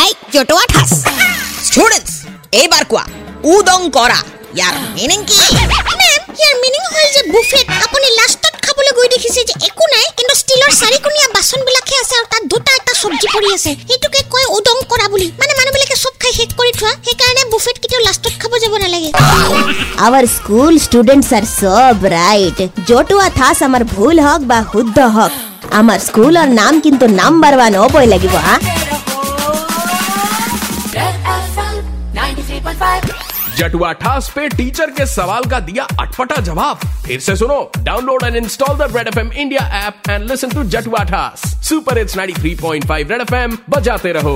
I জটোৱা ঠাচ students এইবাৰ কোৱা? উদং কৰা ইয়াৰ মিনিং কি? মেম ইয়াৰ মিনিং হ'ল যে বুফেট আপুনি লাষ্টত খাবলৈ গৈ দেখিছে যে একো নাই কিন্তু ষ্টীলৰ চাৰিকোণীয়া বাচনবিলাকহে আছে আৰু তাত দুটা এটা চব্জি পৰি আছে। সেইটোকে কয় উদং কৰা বুলি। মানে মানুহবিলাকে চব খাই শেষ কৰি থোৱা। সেইকাৰণে বুফেট কেতিয়াও লাষ্টত খাব যাব নালাগে। আৱাৰ স্কুল ষ্টুডেণ্টছ আৰ চ ব্ৰাইট জতুৱা থাচ আমাৰ ভুল হওক বা শুদ্ধ হওক আমাৰ স্কুলৰ নাম কিন্তু নাম্বাৰ ওৱান হ'বই লাগিব হা Red FM 93.5 जटुआ ठास पे टीचर के सवाल का दिया अटपटा जवाब फिर से सुनो download and install the red F M India app and listen to जटुआ ठास super it's 93.5 red F M बजाते रहो